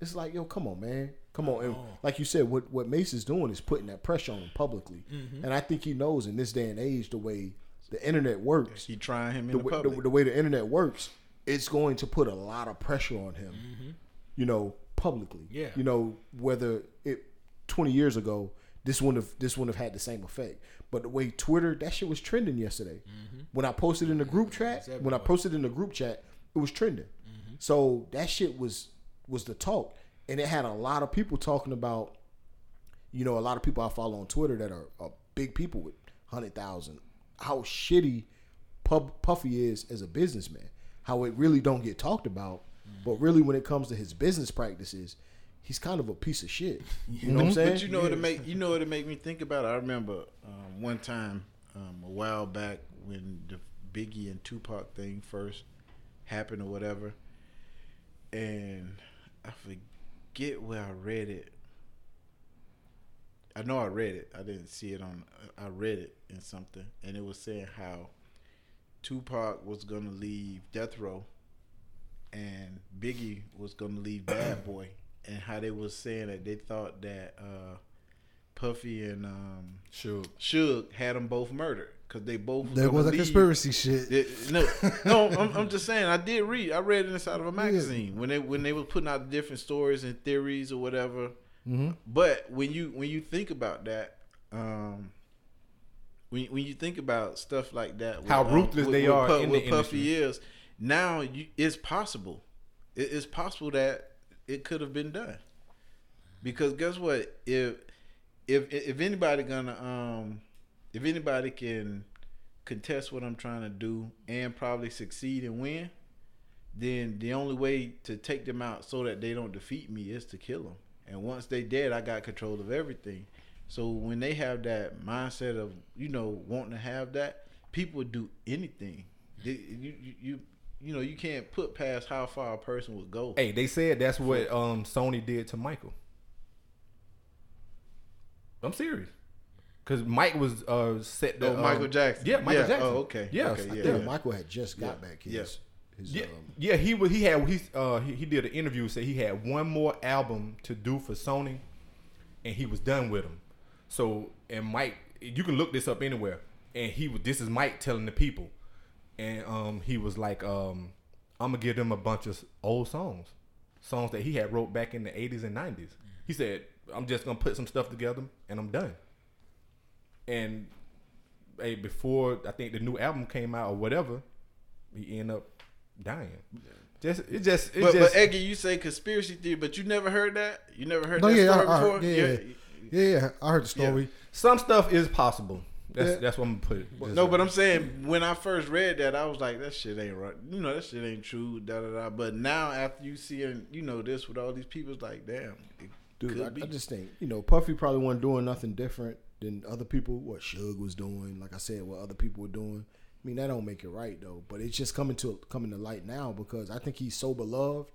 it's like yo, come on, man, come on. And oh. like you said, what what Mase is doing is putting that pressure on him publicly, mm-hmm. and I think he knows in this day and age the way the internet works, he trying him in the, way, public. the, the way the internet works, it's going to put a lot of pressure on him. Mm-hmm. You know, publicly. Yeah. You know, whether it twenty years ago, this wouldn't have this wouldn't have had the same effect. But the way Twitter, that shit was trending yesterday. Mm-hmm. When I posted in the group chat, when I posted in the group chat, it was trending. Mm-hmm. So that shit was was the talk, and it had a lot of people talking about. You know, a lot of people I follow on Twitter that are, are big people with hundred thousand. How shitty Pub, Puffy is as a businessman. How it really don't get talked about, mm. but really when it comes to his business practices, he's kind of a piece of shit. <laughs> You know what I'm saying? But you know what it make you know what it make me think about. I remember um, one time um, a while back when the Biggie and Tupac thing first happened or whatever, and I forget where I read it. I know I read it. I didn't see it on. I read it in something, and it was saying how Tupac was gonna leave Death Row, and Biggie was gonna leave Bad <coughs> Boy, and how they was saying that they thought that uh, Puffy and um, Sure. Suge had them both murdered because they both. There was a leave. conspiracy shit. It- no, no, <laughs> I'm, I'm just saying. I did read. I read it inside of a magazine when they when they were putting out different stories and theories or whatever. Mm-hmm. But when you when you think about that, um, when when you think about stuff like that, How um, ruthless they are Pu- in the what Puffy is, now you, it's possible. It, it's possible that it could have been done. Because guess what? If if if anybody gonna um if anybody can contest what I'm trying to do and probably succeed and win, then the only way to take them out so that they don't defeat me is to kill them. And once they dead, I got control of everything. So when they have that mindset of you know wanting to have that, people do anything. They- You you you, you know you can't put past how far a person would go. Hey, they said that's what um Sony did to Michael. I'm serious. Cause Mike was uh set to Oh, Michael um, Jackson. Yeah, Michael Yeah, Jackson. oh, okay, Yeah, okay, I yeah, think yeah. Michael had just got Yeah. back his Yeah. his Yeah, um, yeah, he was. He had. He uh he, he did an interview. Said he had one more album to do for Sony, and he was done with them. So and Mike, you can look this up anywhere. And he was. This is Mike telling the people, and um he was like um I'm gonna give them a bunch of old songs, songs that he had wrote back in the 80s and 90s. He said I'm just gonna put some stuff together and I'm done. And hey, before I think the new album came out or whatever, he ended up dying. Just it just it But, just but Eggy, you say conspiracy theory, but you never heard that. You never heard No, that yeah, story I, I before. yeah, yeah, yeah, yeah, I heard the story. some stuff is possible. That's Yeah. that's what I'm gonna put. It. No, but I'm saying when I first read that, I was like, that shit ain't right. You know, that shit ain't true. Da da da. But now after you seeing, you know, this with all these people, it's like, damn, it Dude, could I, be. I just think you know Puffy probably wasn't doing nothing different than other people. What Suge was doing, like I said, what other people were doing. I mean, that don't make it right though. But it's just coming to coming to light now because I think he's so beloved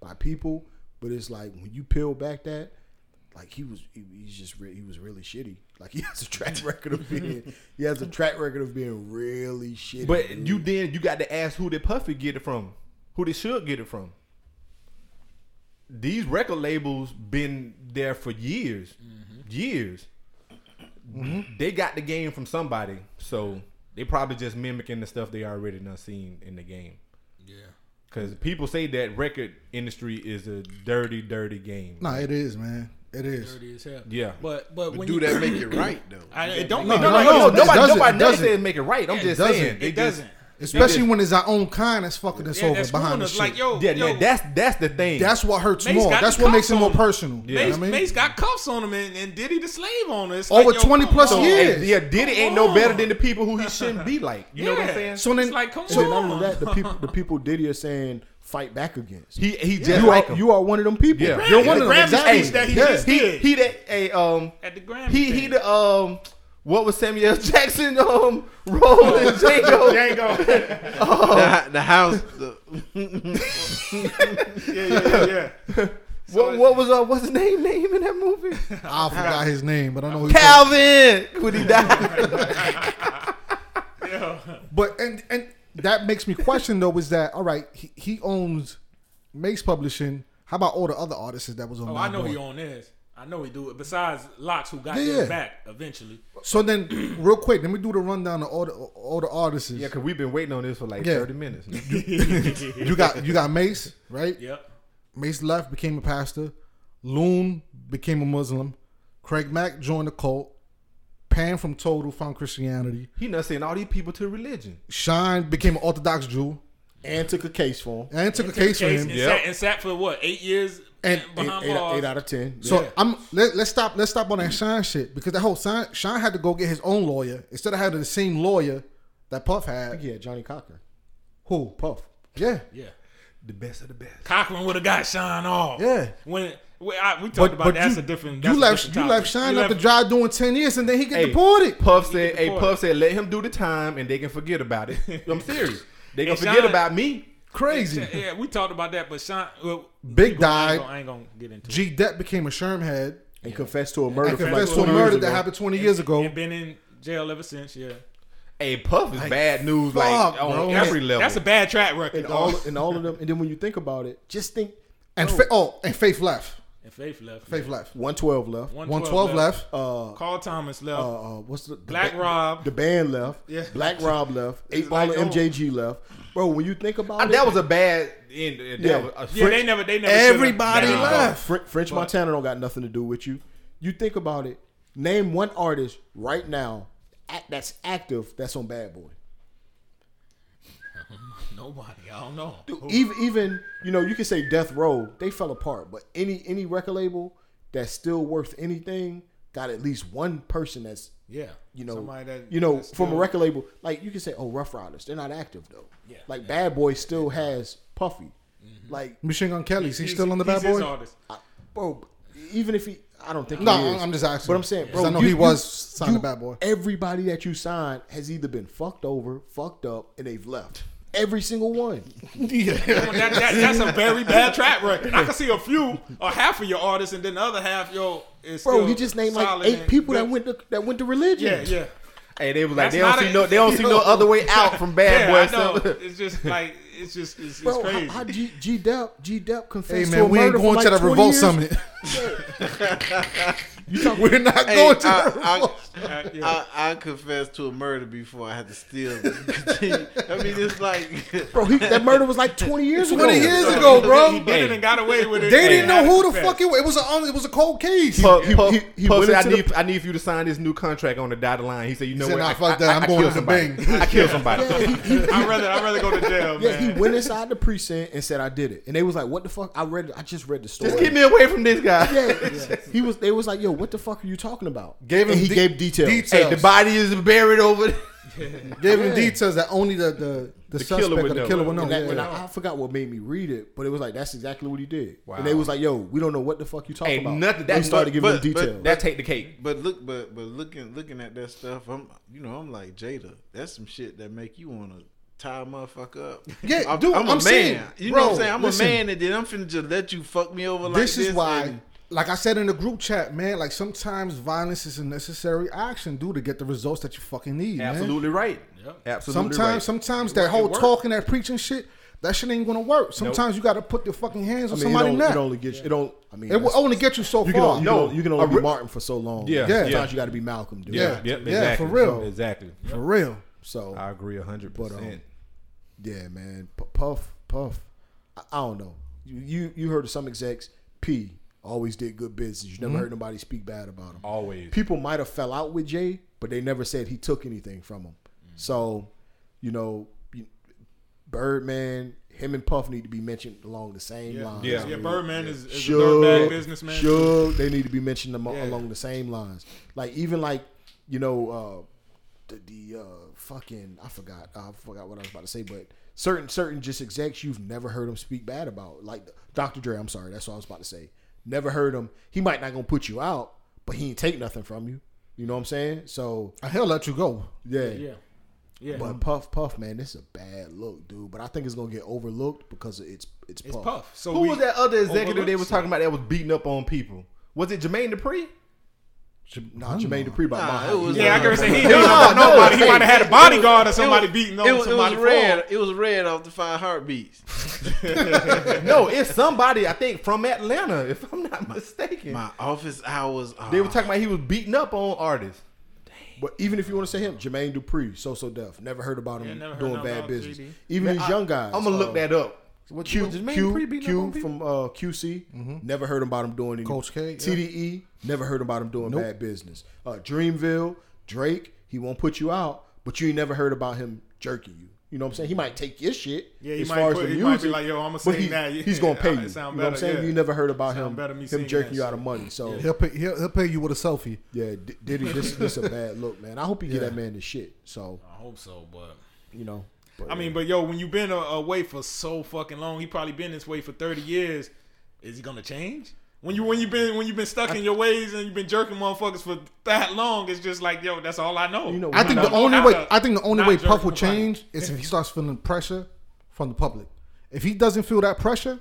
by people. But it's like when you peel back that, like he was, he, he's just re- he was really shitty. Like he has a <laughs> track record of being, he has a track record of being really shitty. But dude. you then you got to ask who did Puffy get it from? Who they should get it from? These record labels been there for years, mm-hmm. years. Mm-hmm. They got the game from somebody, so they probably just mimicking the stuff they already done seen in the game. Yeah. Because people say that record industry is a dirty, dirty game. Nah, it is, man. It is. Dirty as hell. Yeah. But but, But when do you, that make it <clears throat> right though? I, it don't No, make no, it no, right. no, no, nobody, doesn't, nobody doesn't. said make it right. I'm Yeah, just doesn't. saying It they doesn't. Especially when it's our own kind that's fucking us Yeah, over behind screwing the shit. Like yo, Yeah, yo, yeah, that's that's the thing. that's what hurts Mase more. That's what makes it more him. personal. Yeah. You know Mase, what I mean? Mase got cuffs on him and, and Diddy the slave owner. It's Over like, yo, 20 come plus on. years. And, yeah, Diddy ain't Come no better than the people who he shouldn't be like. You know what I'm Yeah. saying? So then, It's like, come And then not on. only that, the people the people <laughs> Diddy are saying fight back against. He he just you like are you are one of them people. Yeah. You're one the of them, Grammy exactly. speech that he Yeah. just he did he that a um at the Grammy. he he the um what was Samuel Jackson um role in <laughs> Django? <laughs> the, the house. The, <laughs> yeah yeah yeah. yeah. What what was uh what's his name name in that movie? I forgot his name, but I know who. Calvin when he died. yeah. But and and that makes me question though is that all right? He, he owns Mase Publishing. How about all the other artists that was on? Oh, I know Boy? he on this. I know he do it. Besides LOX, who got Yeah, his yeah. back eventually. So then, <clears throat> real quick, let me do the rundown of all the all the artists. yeah, cause we've been waiting on this for like Yeah. thirty minutes. <laughs> you got you got Mase, right? Yep. Mase left, became a pastor. Loon became a Muslim. Craig Mack joined the cult. Pam from Total found Christianity. he not sending all these people to religion. Shyne became an Orthodox Jew and took a case for him. and took a case for Case him. and, Yep. sat, and sat for what eight years And- behind Eight, eight, bars. eight out of ten. So Yeah. I'm let, let's stop let's stop on that Shyne shit because that whole Shyne, Shyne had to go get his own lawyer instead of having the same lawyer that Puff I had. think he had Johnnie Cochran. Who? Puff. Yeah. Yeah. The best of the best. Cochran would have got Shyne off. Yeah. When we, I, we talked about that's you, a different. That's you left different you topic. left Shyne You up the left- drive doing ten years, and then he get Hey, deported. Puff said, "Hey. Puff said, let him do the time, and they can forget about it." <laughs> I'm serious. They gonna forget Sean- about me. Crazy. Yeah, we talked about that, but Sean. Well, Big keep died. I ain't gonna get into. G Dep became a Sherm head And confessed to a murder and from like confessed to a 20 years murder that happened twenty years ago. and been in jail ever since. Yeah, Hey, Puff is Like, bad news, fuck, like on bro. every that's, level. that's a bad track record. And all and all of them. And then when you think about it, just think And Fa- oh, and Faith left. And Faith left. Faith left. 112 left. 112 left. Uh, Carl Thomas left. uh, uh, what's the, the Black ba- Rob. The band left. Yeah. Black Rob left. <laughs> Eight It's Ball like, and oh. MJG left. Bro, when you think about Uh, it, that was a bad end. That Yeah. was a yeah, they never. They never. Everybody Nah. left. Fr- French But- Montana don't got nothing to do with you. You think about it. Name one artist right now act, that's active that's on Bad Boy. <laughs> Nobody. I don't know. Dude, even even you know you can say Death Row they fell apart, but any any record label that's still worth anything got at least one person that's Yeah. you know Somebody that- you know that's from a record label like you can say oh Ruff Ryders they're not active though. Yeah. Like Bad Boy still has Puffy. Mm-hmm. Like Machine Gun Kelly's he He's- still on the Bad Boy? artist. I, bro, even if he I don't think No, he is. No, I'm just asking. But I'm saying, 'Cause bro, I know you- he was signed you- to Bad Boy. Everybody that you signed has either been fucked over, fucked up, and they've left. Every single one. <laughs> That, that, that's a very bad track record. I can see a few or half of your artists, and then the other half, yo, is Bro, still he just named like eight people that went to that went to religion. Yeah, yeah. Hey, they was like That's they don't see a- no they don't see no <laughs> other way out from Bad yeah, Boy. I know. So- <laughs> It's just like it's just it's, it's Bro, crazy. how, how G, G Dep G Dep confessed Hey to a man, we ain't murder for going like to the Revolt years? Summit. We're not Hey, going to I, the I, Uh, <laughs> yeah. I, I confessed to a murder before I had to steal. <laughs> Continue. I mean, it's like, <laughs> Bro, he, that murder was like 20 years ago. 20 years ago, bro. He did it and got away with it. They didn't know who the confess. fuck it was. It was a it was a cold case. Puff, He- Puff, he- he Puff went said, I into need, I need for you to sign this new contract on the dotted line. He said, you know said, what? "Nah, I, fuck I- that. I'm I going to the somebody. I killed somebody. I'd rather I'd rather go to jail, yeah, he went inside the precinct and said, "I did it," and they was like, "What the fuck?" I read, I just read the story. Just get me away from this guy. Yeah, he was. They was like, "Yo, what the fuck are you talking about?" Gave him and he de- gave details. details. Hey, the body is buried over. there. <laughs> Gave him details that only the the, the, The suspect killer or would the know. killer would know. And, that, yeah. and I, I forgot what made me read it, but it was like that's exactly what he did. Wow. And they was like, "Yo, we don't know what the fuck you talking Ain't about." nothing- They that- started giving but- him but- details. That take the cake. but look, but but looking looking at that stuff, I'm you know I'm like Jada. That's some shit that make you want to tie a motherfucker up. <laughs> Yeah, I'm, dude, I'm a I'm man. saying, you bro, know what I'm saying? I'm listen. a man, and then I'm finna just let you fuck me over like this this. is why, and- like I said in the group chat, man, like sometimes violence is a necessary action, dude, to get the results that you fucking need. man. Absolutely right. Yep. Absolutely Sometimes, right. sometimes It that whole talking, that preaching shit, that shit ain't gonna work. Sometimes you got to put your fucking hands I on somebody. it, somebody's don't, neck. it only gets it don't. I mean, It will only get you so you can far. only, you, No, can, only- you can only a be Martin for so long. Yeah, Yeah. Sometimes yeah. you got to be Malcolm, dude. Yeah. Yep, Yeah, exactly. for real. Exactly. for real. So I agree hundred But, um, percent. yeah, man, P- Puff, Puff. I, I don't know. You, you you heard of some execs? P always did good business. You never heard nobody speak bad about him. Always. people might have fell out with Jay, but they never said he took anything from him. So, you know, Birdman, him and Puff need to be mentioned along the same Yeah, lines. Yeah. yeah. Birdman is, is a Suge, businessman. Suge, they need to be mentioned amo- Yeah. along the same lines. Like even like, you know, uh, the, the uh, fucking I forgot I forgot what I was about to say, but certain certain just execs you've never heard them speak bad about, like Dr. Dre. I'm sorry, that's what I was about to say. Never heard him. He might not gonna put you out, but he ain't take nothing from you. You know what I'm saying? So He'll let you go. yeah, Yeah, yeah. But Puff, Puff, man, this is a bad look, dude. But I think it's gonna get overlooked because it's it's Puff. it's Puff. So Who was that other executive they overlooked was talking about that was beating up on people? Was it Jermaine Dupri? Nah, Jermaine Dupri by Nah, my it was- He- Yeah, I can say he <laughs> No, didn't know no, nobody. He might have had a bodyguard or somebody was, beating on it was, it was red. It was red off the five heartbeats. <laughs> no, it's somebody I think from Atlanta, if I'm not mistaken. My office hours. Are, they were talking about he was beating up on artists. But even if you want to say him, Jermaine Dupri, so so deaf. Never heard about him Yeah, heard doing nothing bad business. 3D. Even these young guys. I'm gonna look uh, that up. What, Q- Q, Jermaine Q, Dupri beating up Q from uh, QC. Never heard about him doing any. Coach K, yeah. TDE. Never heard about him doing Nope. bad business. Uh, Dreamville, Drake. He won't put you out, but you ain't never heard about him jerking you. You know what I'm saying? He might take your shit. Yeah, he as might far put- as the he might be music, like, "Yo, I'ma but sing he- that." <laughs> He's gonna pay you. it You sound know what I'm saying? yeah. You never heard about him him jerking you out of money. So He'll pay. He'll, he'll pay you with a selfie. yeah, D- Diddy, this this a bad look, man. I hope he get that man the shit. So I hope so, but you know, but, I mean, but yo, when you've been away for so fucking long, he probably been this way for thirty years. Is he gonna change? When you when you been when you've been stuck in your ways and you've been jerking motherfuckers for that long, it's just like yo, that's all I know. You know, I think the only way. to I think the only way Puff will nobody. change is if he starts feeling pressure from the public. If he doesn't feel that pressure,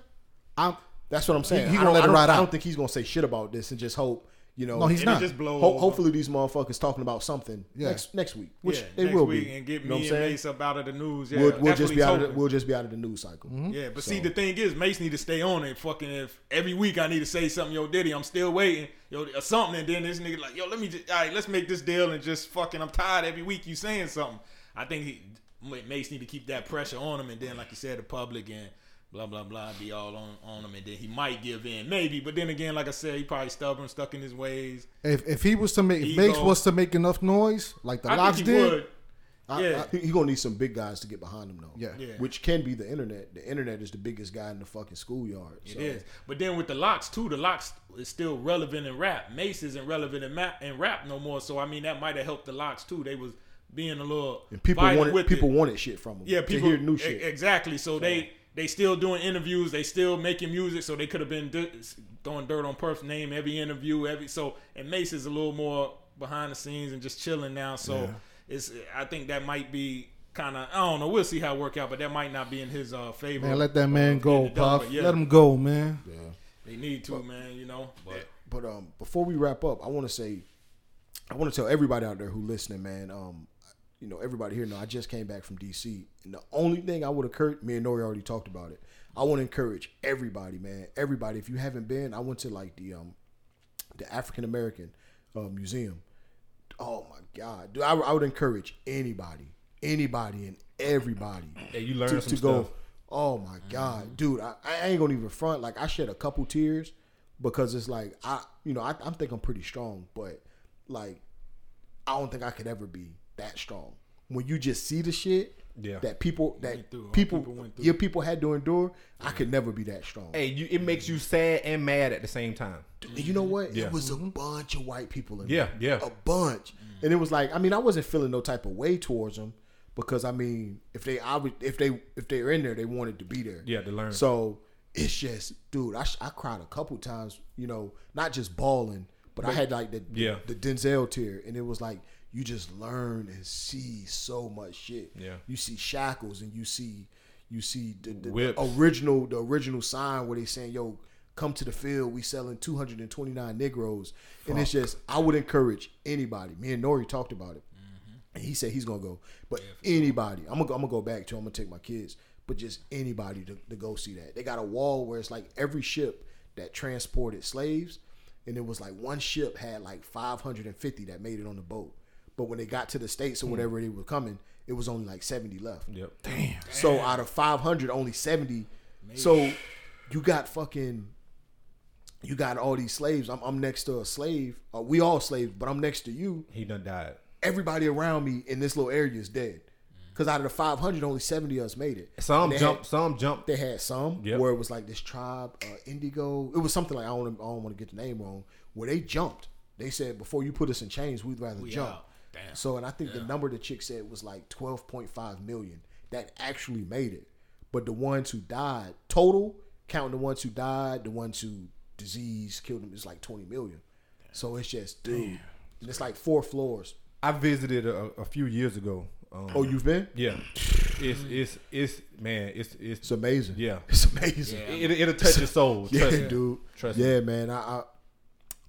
I'm. That's what I'm saying. he I gonna don't- let I it don't- ride I don't think he's gonna say shit about this and just hope. You know, No, he's not. just blow Ho- hopefully these motherfuckers talking about something Yeah. next next week, which yeah, they next will week be. and get you know me and Mase up out of the news. Yeah, we'll, we'll just he's be out of the, we'll just be out of the news cycle. Mm-hmm. Yeah, but see, the thing is, Mase need to stay on it. Fucking if every week I need to say something, yo, Diddy, I'm still waiting, yo, or something, and then this nigga like, yo, let me just, all right, let's make this deal and just fucking, I'm tired every week you saying something. I think he, Mase need to keep that pressure on him, and then like you said, the public and blah blah blah be all on on him, and then he might give in, maybe. But then again, like I said, he probably stubborn, stuck in his ways. If if he was to make, if Ego. Mase was to make enough noise like the I LOX think he did, would. I- Yeah. He, he gonna need some big guys to get behind him though. Yeah. Yeah. Which can be the internet. The internet is the biggest guy in the fucking schoolyard. It so. is. But then with the LOX too, the LOX is still relevant in rap. Mase isn't relevant in, ma- in rap no more. So I mean that might have helped the LOX too. They was being a little And people wanted with people it. wanted shit from him. yeah to people hear new e- shit. exactly. So, they they still doing interviews. They still making music. So they could have been di- throwing dirt on Perf's name every interview. Every so and Mase is a little more behind the scenes and just chilling now. So it's I think that might be. Kind of, I don't know. We'll see how it work out, but that might not be in his uh, favor. man, let that uh, man go, getting it done. Puff. Yeah, Let him go, man. yeah. They need to, man. You know, but But um, before we wrap up, I want to say, I want to tell everybody out there who listening, man. Um, you know, everybody here know I just came back from DC, and the only thing I would encourage, me and Nori already talked about it. I want to encourage everybody, man. Everybody, if you haven't been, I went to like the um, the African American uh, Museum. Oh my God, dude! I, I would encourage anybody, anybody, and everybody Yeah, you learn to, to go. Oh my god, dude! I, I ain't gonna even front. Like I shed a couple tears because it's like I, you know, I, I think I'm pretty strong, but like I don't think I could ever be that strong. When you just see the shit Yeah. that people that Went people, people went your people had to endure, I could never be that strong. Hey, you, it makes you sad and mad at the same time. You know what? Yeah. It was a bunch of white people in Yeah, there. yeah. A bunch. And it was like, I mean, I wasn't feeling no type of way towards them because I mean, if they I would, if they if they were in there, they wanted to be there. Yeah, to learn. So it's just, dude, I, I cried a couple times, you know, not just bawling, but I had like the Yeah. the Denzel tear, and it was like you just learn and see so much shit. Yeah. You see shackles and you see you see the, the, the original the original sign where they saying, "Yo, come to the field. We selling 229 Negroes." And it's just I would encourage anybody. Me and Nori talked about it. And he said he's gonna go. But anybody, I'm gonna go, I'm gonna go back to. I'm gonna take my kids. But just anybody to, to go see that. They got a wall where it's like every ship that transported slaves, and it was like one ship had like 550 that made it on the boat. But when they got to the states or whatever they were coming, it was only like 70 left. Yep. Damn. So out of 500, only 70. So you got fucking, you got all these slaves. I'm, I'm next to a slave. Uh, we all slaves, but I'm next to you. He done died. Everybody around me in this little area is dead. Because out of the 500, only 70 of us made it. Some And they jump. Had, some jump. they had some Yep. where it was like this tribe, uh, Indigo. It was something like I don't, I don't want to get the name wrong. Where they jumped. They said before you put us in chains, we'd rather jump. out. Damn. So, and I think the number the chick said was like 12.5 million that actually made it. But the ones who died total, counting the ones who died, the ones who disease killed them, is like 20 million. So it's just, dude, and it's like four floors. I visited a, a few years ago. Um, Oh, you've been? yeah. It's it's it's man. It's it's It's amazing. yeah. It's amazing. It, it'll touch your soul. <laughs> Yeah, me. dude. Trust me. yeah, man. I, I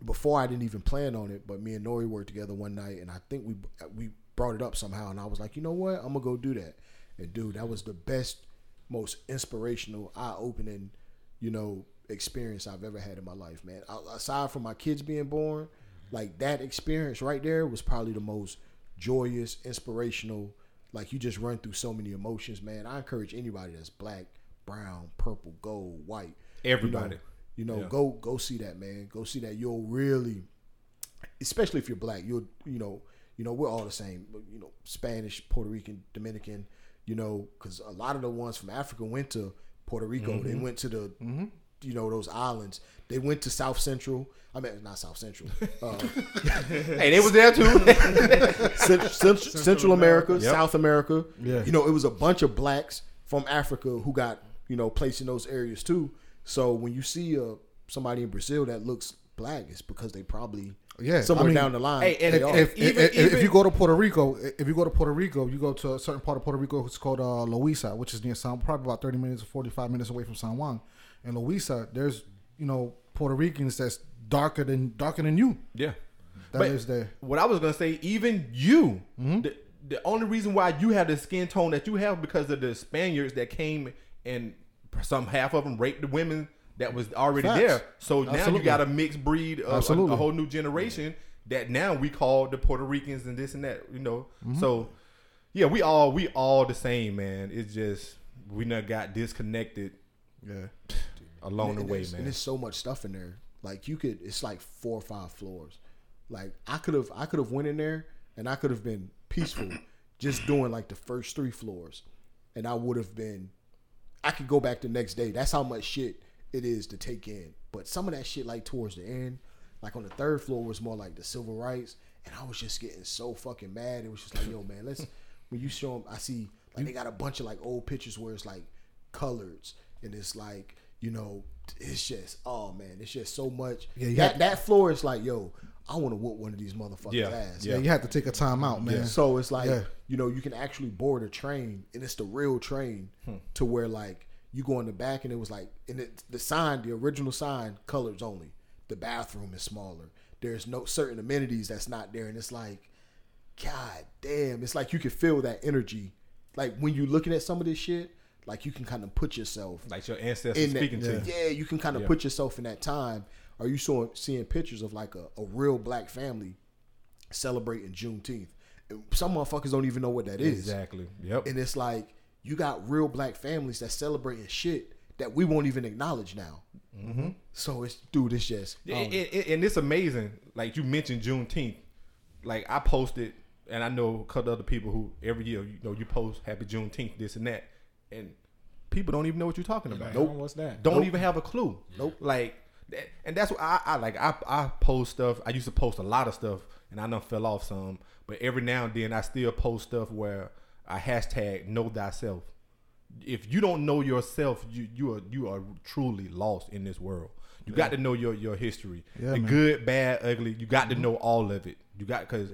before I didn't even plan on it, but me and Nori worked together one night, and I think we we brought it up somehow, and I was like, you know what, I'm gonna go do that. And dude, that was the best, most inspirational, eye opening, you know, experience I've ever had in my life, man. Aside from my kids being born, like that experience right there was probably the most joyous, inspirational. Like you just run through so many emotions, man. I encourage anybody that's black, brown, purple, gold, white, Everybody. you know, You know, yeah. go go see that, man. Go see that. You'll really, especially if you're black, you'll you know, you know, we're all the same. You know, Spanish, Puerto Rican, Dominican. You know, because a lot of the ones from Africa went to Puerto Rico. They went to the, you know, those islands. They went to South Central. I mean, not South Central. Uh, <laughs> Hey, they was there too. <laughs> Cent- Cent- Central, America, Yep. South America. Yeah. You know, it was a bunch of blacks from Africa who got, you know, placed in those areas too. So when you see uh, somebody in Brazil that looks black, it's because they probably Yeah, somewhere I mean, down the line. Hey, and they if, are. if, Even- if, if you go to Puerto Rico, if you go to Puerto Rico, you go to a certain part of Puerto Rico. It's called uh, Loíza, which is near San, probably about thirty minutes or forty five minutes away from San Juan. And Loíza, there's you know Puerto Ricans that's darker than darker than you. yeah. That But is there. What I was gonna say, even you, the, the only reason why you have the skin tone that you have because of the Spaniards that came and some half of them raped the women that was already Facts. there. So now you got a mixed breed, of a, a whole new generation that now we call the Puerto Ricans and this and that. You know, Mm-hmm. so yeah, we all we all the same, man. It's just we not got disconnected Yeah. along and the way, there's, And man. there's so much stuff in there. Like you could, it's like four or five floors. Like I could have, I could have went in there and I could have been peaceful, just doing like the first three floors, and I would have been. I could go back the next day. That's how much shit it is to take in. But some of that shit, like towards the end, like on the third floor, was more like the civil rights, and I was just getting so fucking mad. It was just like, yo, man, let's. <laughs> When you show them, I see like they got a bunch of like old pictures where it's like coloreds, and it's like you know, it's just oh man, it's just so much. Yeah, that that floor is like, yo, I want to whoop one of these motherfuckers' Yeah, ass. Yeah, you have to take a time out, man. So it's like Yeah. you know you can actually board a train, and it's the real train hmm. to where like you go in the back, and it was like and it, the sign, the original sign, colors only. The bathroom is smaller. There's no certain amenities that's not there, and it's like, God damn, it's like you can feel that energy. Like when you're looking at some of this shit, like you can kind of put yourself Like your ancestors in that, speaking to you. yeah, you can kind of Yeah. put yourself in that time. Are you saw, seeing pictures of like a, a real black family celebrating Juneteenth? And Some motherfuckers don't even know what that is, Exactly. Yep. and it's like you got real black families that celebrating shit that we won't even acknowledge now. Mm-hmm. So it's dude, it's just Yeah, um, and, and- and it's amazing. Like you mentioned Juneteenth. Like I posted, and I know a couple other people who every year you know you post Happy Juneteenth, this and that, and people don't even know what you're talking about. Nope. What's that? Don't Nope. even have a clue. Nope. Like, that- and that's what I, I like. I I post stuff. I used to post a lot of stuff, and I done fell off some. But every now and then, I still post stuff where I hashtag Know Thyself. If you don't know yourself, you you are you are truly lost in this world. You got to know your your history, Yeah, the man. good, bad, ugly. You got to mm-hmm. know all of it. You got because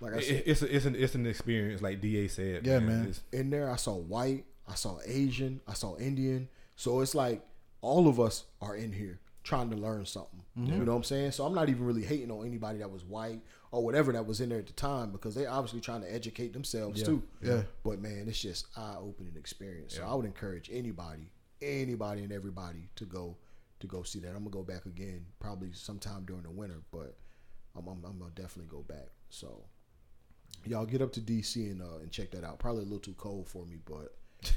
like I said, it, it's a, it's an it's an experience, like Da said. Yeah, man. It's- in there. I saw white, I saw Asian, I saw Indian. So it's like all of us are in here trying to learn something. Mm-hmm. You know what I'm saying? So I'm not even really hating on anybody that was white or whatever that was in there at the time because they obviously trying to educate themselves Yeah. too. Yeah. But man, it's just eye opening experience. So I would encourage anybody, anybody and everybody to go to go see that. I'm gonna go back again probably sometime during the winter, but I'm, I'm, I'm gonna definitely go back. So y'all get up to DC and uh, and check that out. Probably a little too cold for me, but <laughs>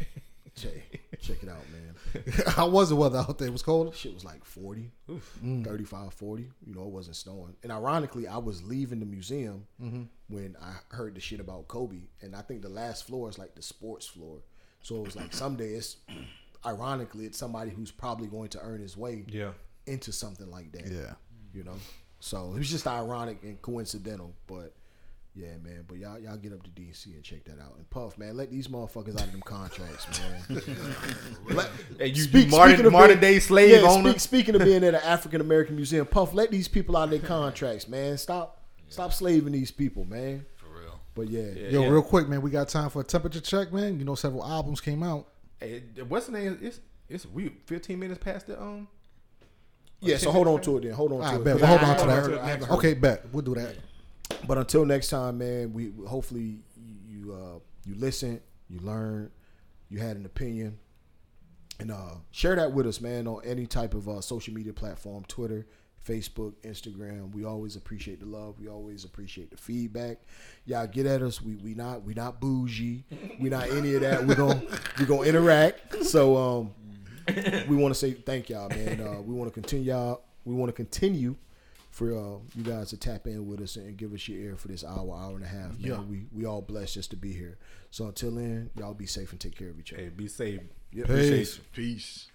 check check it out, man. <laughs> How was the weather out there? It was cold. Shit was like 40, mm. 35, 40. You know, it wasn't snowing. And ironically, I was leaving the museum mm-hmm. when I heard the shit about Kobe. And I think the last floor is like the sports floor. So it was like someday it's, <clears throat> ironically, it's somebody who's probably going to earn his way yeah. into something like that. Yeah. You know? So it was just ironic and coincidental. But yeah, man. But y'all, y'all get up to DC and check that out. And Puff, man, let these motherfuckers out of them contracts, man. <laughs> Let- Hey, you, Speak- you modern, speaking of modern being- day slave yeah, owner. speak- speaking of being at an African American museum, Puff, let these people out of their contracts, man. Stop, stop slaving these people, man. For real. But yeah, Yo, Yeah. real quick, man, we got time for a temperature check, man. You know, several albums came out. Hey, what's the name? It's it's we 15 minutes past the um. yeah. So hold on to it then. Hold on to right, it. bet. 'Cause Well, hold on to haven't heard- I that. Okay, bet. We'll do that. But until next time, man, we hopefully you uh, you listen, you learn, you had an opinion, and uh, share that with us, man, on any type of uh, social media platform, Twitter, Facebook, Instagram. We always appreciate the love. We always appreciate the feedback. Y'all get at us. We we not we not bougie. We not any of that. We gonna we gonna interact. So um, we want to say thank y'all, man. Uh, we want to continue y'all. We want to continue for uh, you guys to tap in with us and give us your ear for this hour, hour and a half. Man. Yeah. We we all blessed just to be here. So until then, y'all be safe and take care of each other. Hey, be safe. Yep. Appreciate Peace. Peace.